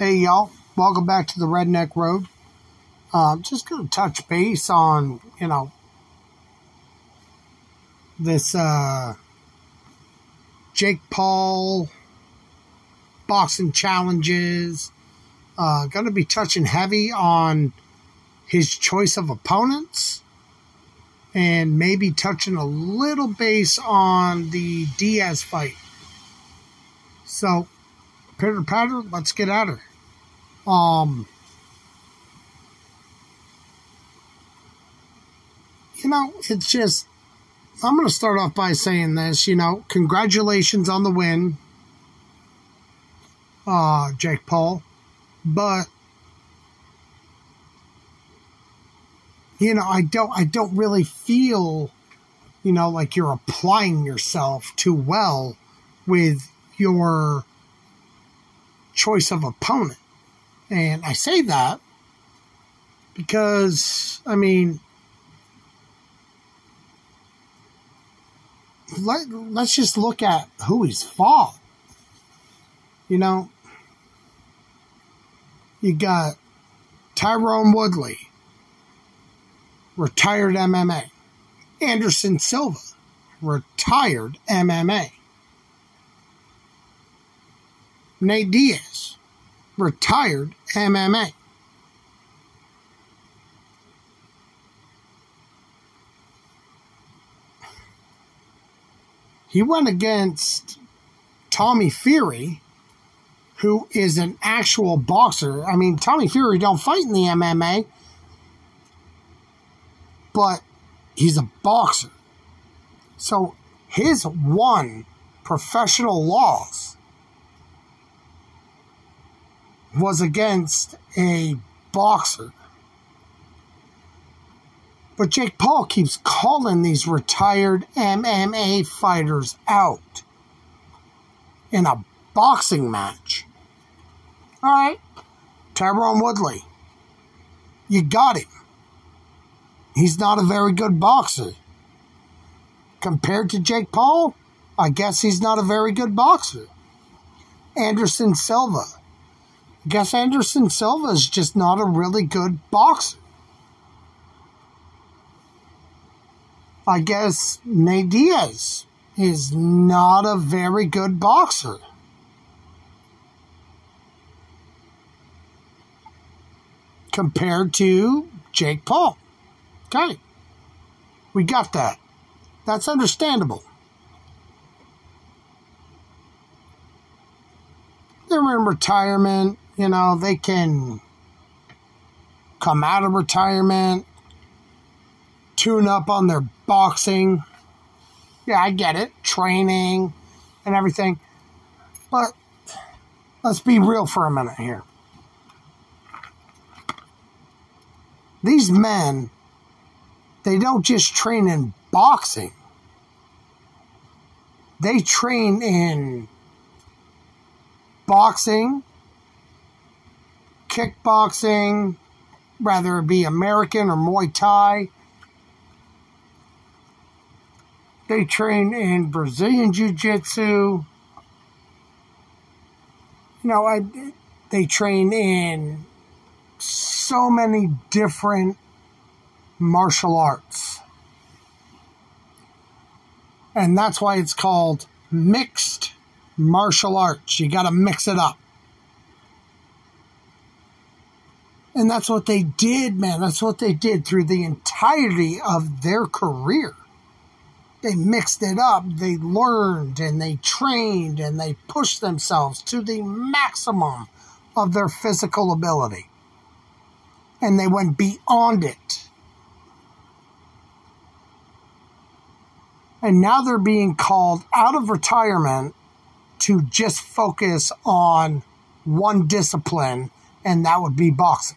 Hey, y'all. Welcome back to the Redneck Road. Uh, just going to touch base on, you know, this uh, Jake Paul boxing challenges. Uh, going to be touching heavy on his choice of opponents and maybe touching a little base on the Diaz fight. So, pitter patter, let's get at her. Um, you know, it's just, I'm going to start off by saying this, you know, congratulations on the win, uh, Jake Paul. But, you know, I don't, I don't really feel, you know, like you're applying yourself too well with your choice of opponent. And I say that because, I mean, let, let's just look at who he's fought. You know, you got Tyron Woodley, retired MMA. Anderson Silva, retired MMA. Nate Diaz, retired MMA. He went against Tommy Fury, who is an actual boxer. I mean, Tommy Fury don't fight in the MMA, but he's a boxer. So his one professional loss was against a boxer. But Jake Paul keeps calling these retired MMA fighters out in a boxing match. All right, Tyron Woodley, you got him. He's not a very good boxer. Compared to Jake Paul, I guess he's not a very good boxer. Anderson Silva, I guess Anderson Silva is just not a really good boxer. I guess Nate Diaz is not a very good boxer. Compared to Jake Paul. Okay. We got that. That's understandable. They're in retirement you know, they can come out of retirement, tune up on their boxing. Yeah, I get it. Training and everything. But let's be real for a minute here. These men, they don't just train in boxing, they train in boxing, kickboxing, whether it be American or Muay Thai. They train in Brazilian Jiu Jitsu. You know, I, they train in so many different martial arts. And that's why it's called mixed martial arts. You got to mix it up. And that's what they did, man. That's what they did through the entirety of their career. They mixed it up, they learned and they trained and they pushed themselves to the maximum of their physical ability. And they went beyond it. And now they're being called out of retirement to just focus on one discipline, and that would be boxing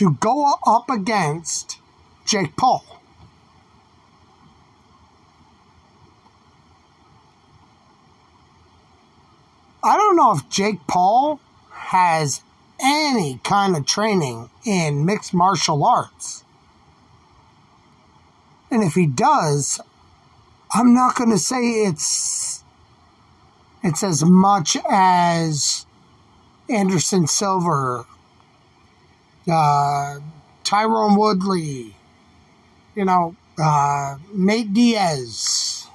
to go up against Jake Paul. I don't know if Jake Paul has any kind of training in mixed martial arts. And if he does, I'm not going to say it's it's as much as Anderson Silva, uh, Tyron Woodley, you know, uh, Nate Diaz.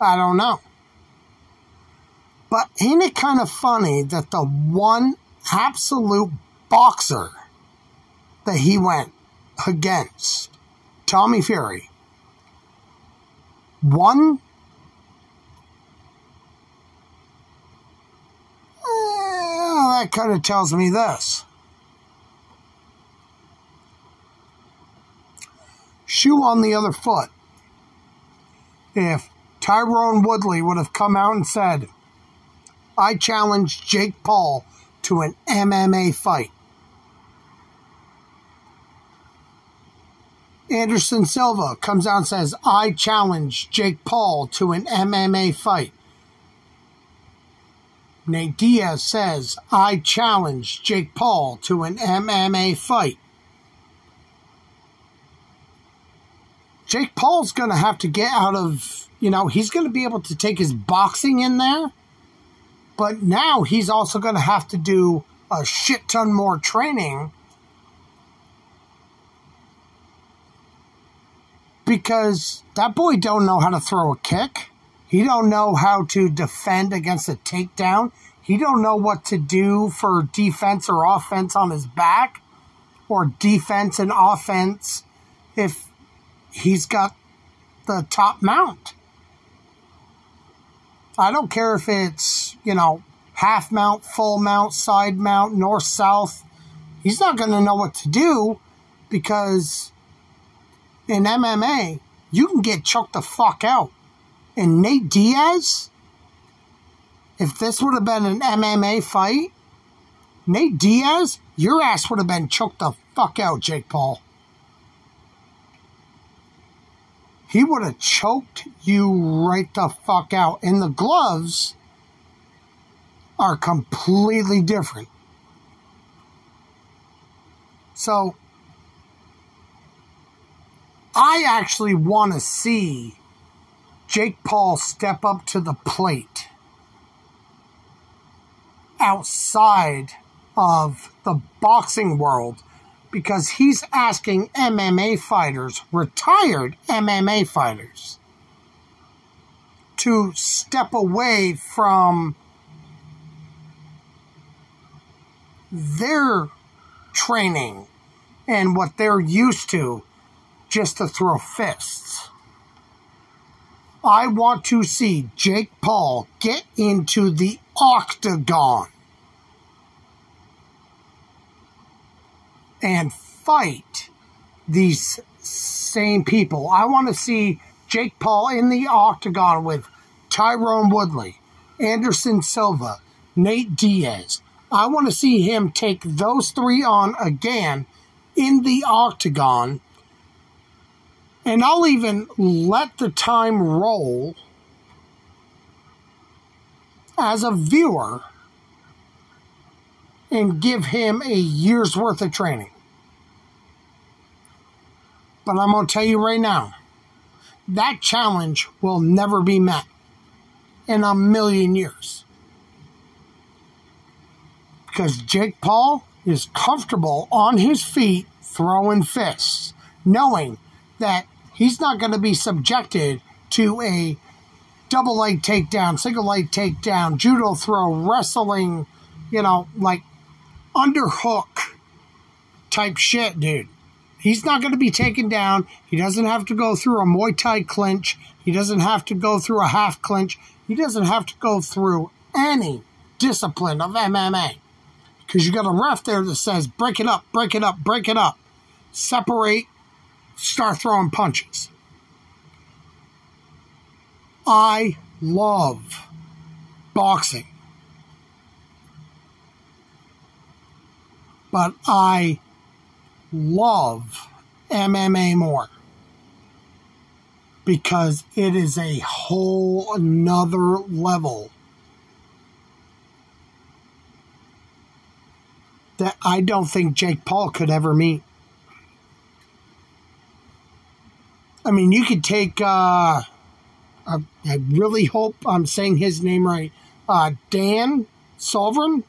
I don't know. But ain't it kind of funny that the one absolute boxer that he went against, Tommy Fury, one well, that kind of tells me this. Shoe on the other foot. If Tyron Woodley would have come out and said, I challenge Jake Paul to an MMA fight. Anderson Silva comes out and says, I challenge Jake Paul to an MMA fight. Nate Diaz says, I challenge Jake Paul to an MMA fight. Jake Paul's going to have to get out of, you know, he's going to be able to take his boxing in there, but now he's also going to have to do a shit ton more training because that boy don't know how to throw a kick. He don't know how to defend against a takedown. He don't know what to do for defense or offense on his back or defense and offense if he's got the top mount. I don't care if it's, you know, half mount, full mount, side mount, north, south. He's not going to know what to do because in MMA, you can get choked the fuck out and Nate Diaz, if this would have been an MMA fight, Nate Diaz, your ass would have been choked the fuck out, Jake Paul. He would have choked you right the fuck out. And the gloves are completely different. So, I actually want to see Jake Paul step up to the plate outside of the boxing world because he's asking MMA fighters, retired MMA fighters, to step away from their training and what they're used to just to throw fists. I want to see Jake Paul get into the octagon and fight these same people. I want to see Jake Paul in the octagon with Tyron Woodley, Anderson Silva, Nate Diaz. I want to see him take those three on again in the octagon and I'll even let the time roll as a viewer and give him a year's worth of training. But I'm going to tell you right now that challenge will never be met in a million years. Because Jake Paul is comfortable on his feet throwing fists, knowing that he's not going to be subjected to a double leg takedown, single leg takedown, judo throw, wrestling, you know, like underhook type shit, dude. He's not going to be taken down. He doesn't have to go through a Muay Thai clinch. He doesn't have to go through a half clinch. He doesn't have to go through any discipline of MMA. Because you got a ref there that says, break it up, break it up, break it up. Separate start throwing punches. I love boxing. But I love MMA more because it is a whole another level that I don't think Jake Paul could ever meet. I mean, you could take. Uh, I, I really hope I'm saying his name right. Uh, Dan Sullivan,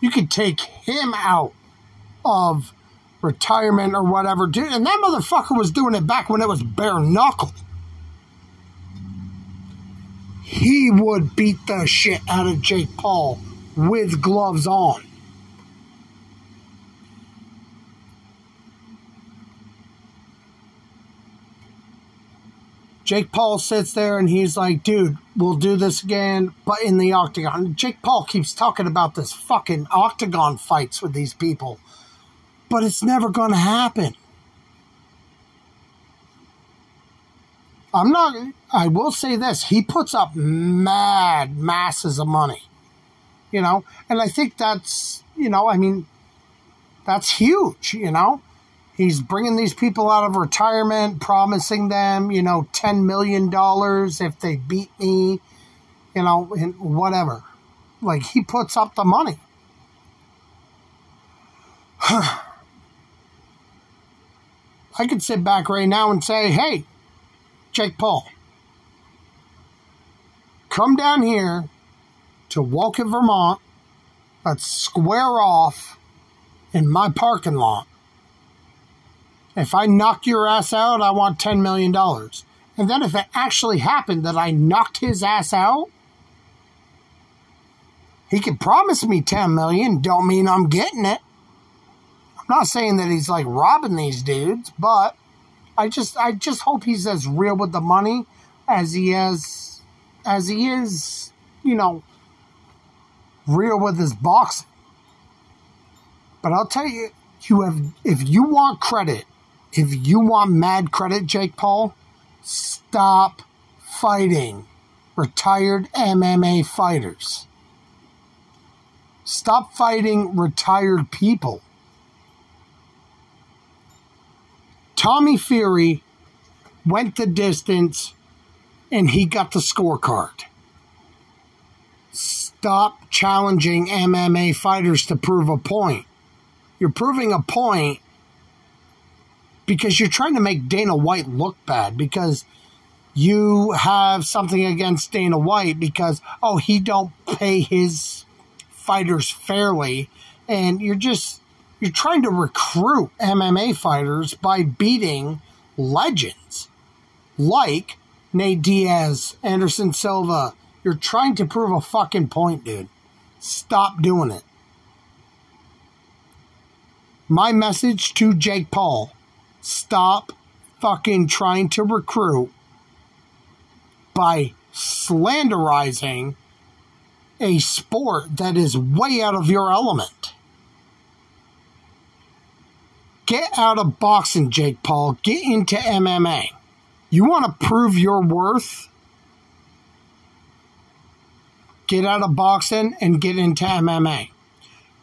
you could take him out of retirement or whatever, dude. And that motherfucker was doing it back when it was bare knuckle. He would beat the shit out of Jake Paul with gloves on. Jake Paul sits there and he's like, dude, we'll do this again, but in the octagon. Jake Paul keeps talking about this fucking octagon fights with these people, but it's never going to happen. I'm not, I will say this he puts up mad masses of money, you know, and I think that's, you know, I mean, that's huge, you know He's bringing these people out of retirement, promising them, you know, $10 million if they beat me, you know, and whatever. Like, he puts up the money. I could sit back right now and say, hey, Jake Paul, come down here to Woken, Vermont. Let's square off in my parking lot if I knock your ass out, I want $10 million. And then if it actually happened that I knocked his ass out, he could promise me 10 million, don't mean I'm getting it. I'm not saying that he's like robbing these dudes, but I just I just hope he's as real with the money as he is as he is, you know, real with his boxing. But I'll tell you, you have if you want credit if you want mad credit, Jake Paul, stop fighting retired MMA fighters. Stop fighting retired people. Tommy Fury went the distance and he got the scorecard. Stop challenging MMA fighters to prove a point. You're proving a point because you're trying to make Dana White look bad because you have something against Dana White because oh he don't pay his fighters fairly and you're just you're trying to recruit MMA fighters by beating legends like Nate Diaz, Anderson Silva. You're trying to prove a fucking point, dude. Stop doing it. My message to Jake Paul stop fucking trying to recruit by slanderizing a sport that is way out of your element. Get out of boxing, Jake Paul. Get into MMA. You want to prove your worth? Get out of boxing and get into MMA.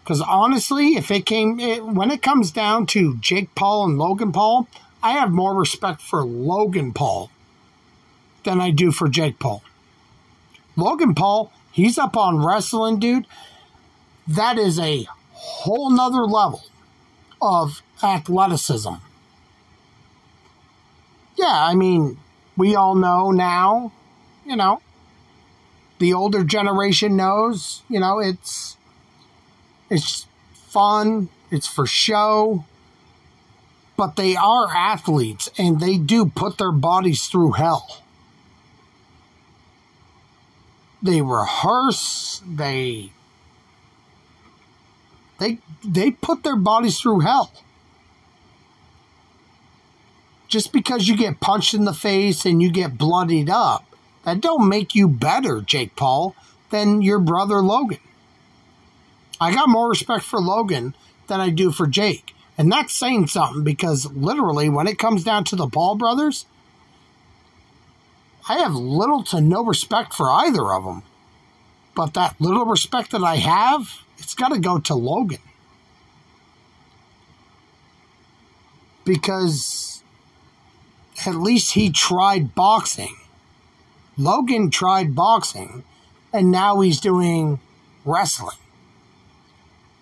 Because honestly, if it came it, when it comes down to Jake Paul and Logan Paul, I have more respect for Logan Paul than I do for Jake Paul. Logan Paul, he's up on wrestling, dude. That is a whole nother level of athleticism. Yeah, I mean, we all know now, you know, the older generation knows, you know, it's it's fun, it's for show, but they are athletes and they do put their bodies through hell. They rehearse, they they they put their bodies through hell. Just because you get punched in the face and you get bloodied up, that don't make you better, Jake Paul, than your brother Logan. I got more respect for Logan than I do for Jake. And that's saying something because literally, when it comes down to the Paul brothers, I have little to no respect for either of them. But that little respect that I have, it's got to go to Logan. Because at least he tried boxing. Logan tried boxing, and now he's doing wrestling.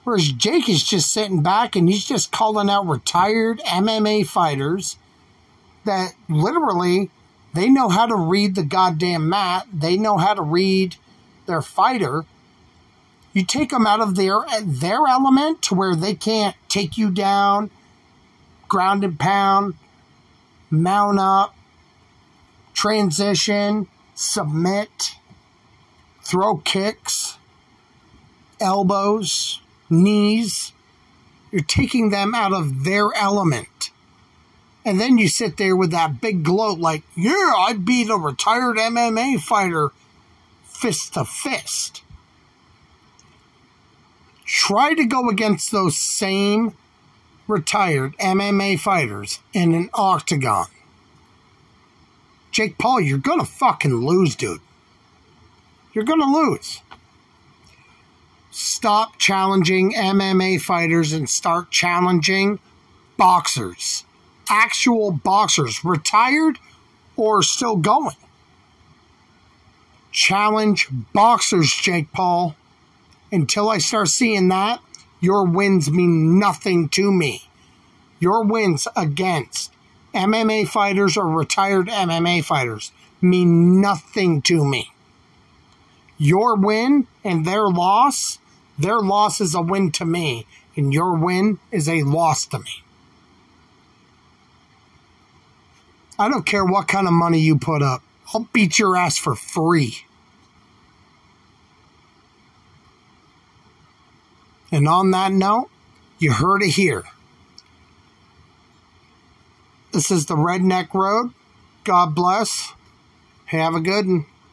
Whereas Jake is just sitting back and he's just calling out retired MMA fighters that literally they know how to read the goddamn mat. They know how to read their fighter. You take them out of their their element to where they can't take you down, ground and pound, mount up, transition, submit, throw kicks, elbows, knees. You're taking them out of their element. And then you sit there with that big gloat, like, yeah, I beat a retired MMA fighter fist to fist. Try to go against those same retired MMA fighters in an octagon. Jake Paul, you're going to fucking lose, dude. You're going to lose. Stop challenging MMA fighters and start challenging boxers. Actual boxers, retired or still going. Challenge boxers, Jake Paul. Until I start seeing that, your wins mean nothing to me. Your wins against MMA fighters or retired MMA fighters mean nothing to me. Your win and their loss, their loss is a win to me, and your win is a loss to me. I don't care what kind of money you put up. I'll beat your ass for free. And on that note, you heard it here. This is the Redneck Road. God bless. Have a good one.